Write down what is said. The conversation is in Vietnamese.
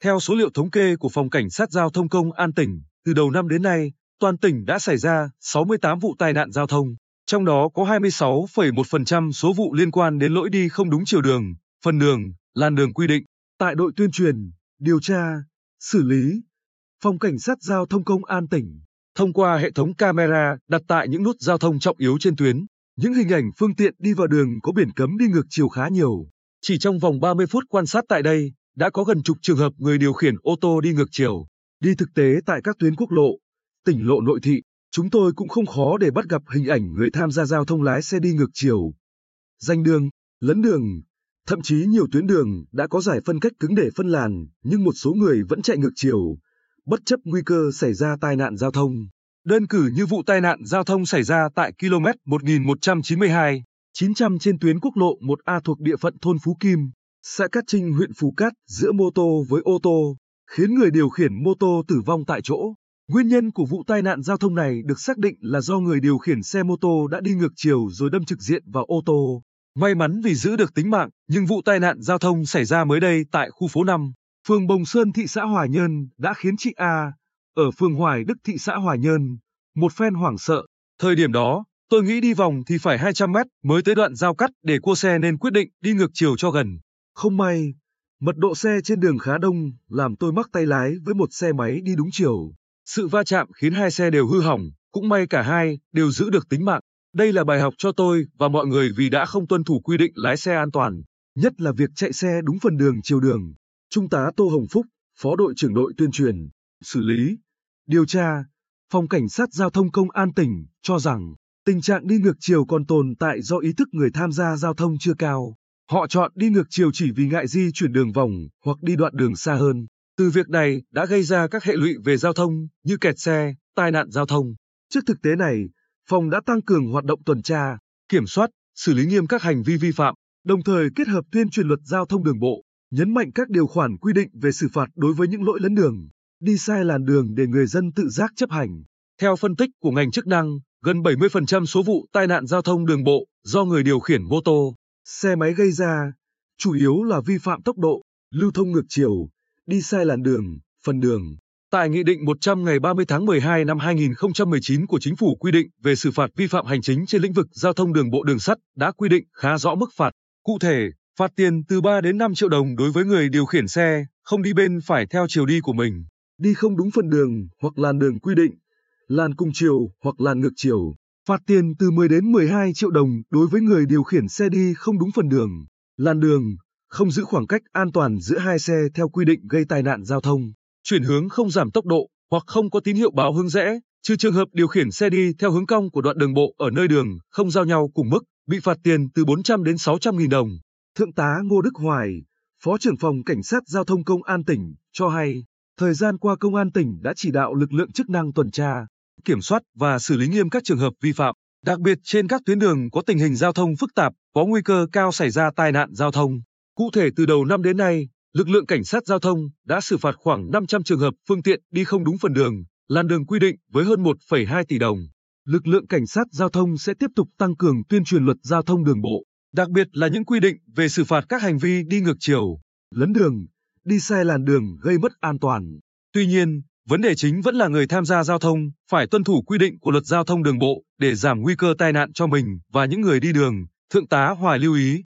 Theo số liệu thống kê của Phòng Cảnh sát Giao thông Công an tỉnh, từ đầu năm đến nay, toàn tỉnh đã xảy ra 68 vụ tai nạn giao thông, trong đó có 26,1% số vụ liên quan đến lỗi đi không đúng chiều đường, phần đường, làn đường quy định. Tại đội tuyên truyền, điều tra, xử lý, Phòng Cảnh sát Giao thông Công an tỉnh, thông qua hệ thống camera đặt tại những nút giao thông trọng yếu trên tuyến, những hình ảnh phương tiện đi vào đường có biển cấm đi ngược chiều khá nhiều. Chỉ trong vòng 30 phút quan sát tại đây, đã có gần chục trường hợp người điều khiển ô tô đi ngược chiều. Đi thực tế tại các tuyến quốc lộ, tỉnh lộ nội thị, chúng tôi cũng không khó để bắt gặp hình ảnh người tham gia giao thông lái xe đi ngược chiều. Danh đường, lấn đường, thậm chí nhiều tuyến đường đã có giải phân cách cứng để phân làn, nhưng một số người vẫn chạy ngược chiều, bất chấp nguy cơ xảy ra tai nạn giao thông. Đơn cử như vụ tai nạn giao thông xảy ra tại km 1192, 900 trên tuyến quốc lộ 1A thuộc địa phận thôn Phú Kim, xã Cát Trinh huyện Phú Cát giữa mô tô với ô tô, khiến người điều khiển mô tô tử vong tại chỗ. Nguyên nhân của vụ tai nạn giao thông này được xác định là do người điều khiển xe mô tô đã đi ngược chiều rồi đâm trực diện vào ô tô. May mắn vì giữ được tính mạng, nhưng vụ tai nạn giao thông xảy ra mới đây tại khu phố 5, phường Bồng Sơn thị xã Hòa Nhơn đã khiến chị A, ở phường Hoài Đức thị xã Hòa Nhơn, một phen hoảng sợ. Thời điểm đó, tôi nghĩ đi vòng thì phải 200 mét mới tới đoạn giao cắt để cua xe nên quyết định đi ngược chiều cho gần. Không may, mật độ xe trên đường khá đông làm tôi mắc tay lái với một xe máy đi đúng chiều. Sự va chạm khiến hai xe đều hư hỏng, cũng may cả hai đều giữ được tính mạng. Đây là bài học cho tôi và mọi người vì đã không tuân thủ quy định lái xe an toàn, nhất là việc chạy xe đúng phần đường chiều đường. Trung tá Tô Hồng Phúc, Phó đội trưởng đội tuyên truyền, xử lý, điều tra, Phòng Cảnh sát Giao thông Công an tỉnh cho rằng tình trạng đi ngược chiều còn tồn tại do ý thức người tham gia giao thông chưa cao. Họ chọn đi ngược chiều chỉ vì ngại di chuyển đường vòng hoặc đi đoạn đường xa hơn. Từ việc này đã gây ra các hệ lụy về giao thông như kẹt xe, tai nạn giao thông. Trước thực tế này, phòng đã tăng cường hoạt động tuần tra, kiểm soát, xử lý nghiêm các hành vi vi phạm, đồng thời kết hợp tuyên truyền luật giao thông đường bộ, nhấn mạnh các điều khoản quy định về xử phạt đối với những lỗi lấn đường, đi sai làn đường để người dân tự giác chấp hành. Theo phân tích của ngành chức năng, gần 70% số vụ tai nạn giao thông đường bộ do người điều khiển mô tô, xe máy gây ra, chủ yếu là vi phạm tốc độ, lưu thông ngược chiều, đi sai làn đường, phần đường. Tại Nghị định 100 ngày 30 tháng 12 năm 2019 của Chính phủ quy định về xử phạt vi phạm hành chính trên lĩnh vực giao thông đường bộ đường sắt đã quy định khá rõ mức phạt. Cụ thể, phạt tiền từ 3 đến 5 triệu đồng đối với người điều khiển xe, không đi bên phải theo chiều đi của mình, đi không đúng phần đường hoặc làn đường quy định, làn cùng chiều hoặc làn ngược chiều. Phạt tiền từ 10 đến 12 triệu đồng đối với người điều khiển xe đi không đúng phần đường, làn đường, không giữ khoảng cách an toàn giữa hai xe theo quy định gây tai nạn giao thông, chuyển hướng không giảm tốc độ hoặc không có tín hiệu báo hướng rẽ, trừ trường hợp điều khiển xe đi theo hướng cong của đoạn đường bộ ở nơi đường không giao nhau cùng mức, bị phạt tiền từ 400 đến 600 nghìn đồng. Thượng tá Ngô Đức Hoài, Phó trưởng phòng Cảnh sát Giao thông Công an tỉnh, cho hay, thời gian qua Công an tỉnh đã chỉ đạo lực lượng chức năng tuần tra, kiểm soát và xử lý nghiêm các trường hợp vi phạm, đặc biệt trên các tuyến đường có tình hình giao thông phức tạp, có nguy cơ cao xảy ra tai nạn giao thông. Cụ thể từ đầu năm đến nay, lực lượng cảnh sát giao thông đã xử phạt khoảng 500 trường hợp phương tiện đi không đúng phần đường, làn đường quy định với hơn 1,2 tỷ đồng. Lực lượng cảnh sát giao thông sẽ tiếp tục tăng cường tuyên truyền luật giao thông đường bộ, đặc biệt là những quy định về xử phạt các hành vi đi ngược chiều, lấn đường, đi sai làn đường gây mất an toàn. Tuy nhiên, vấn đề chính vẫn là người tham gia giao thông phải tuân thủ quy định của luật giao thông đường bộ để giảm nguy cơ tai nạn cho mình và những người đi đường, Thượng tá Hoài lưu ý.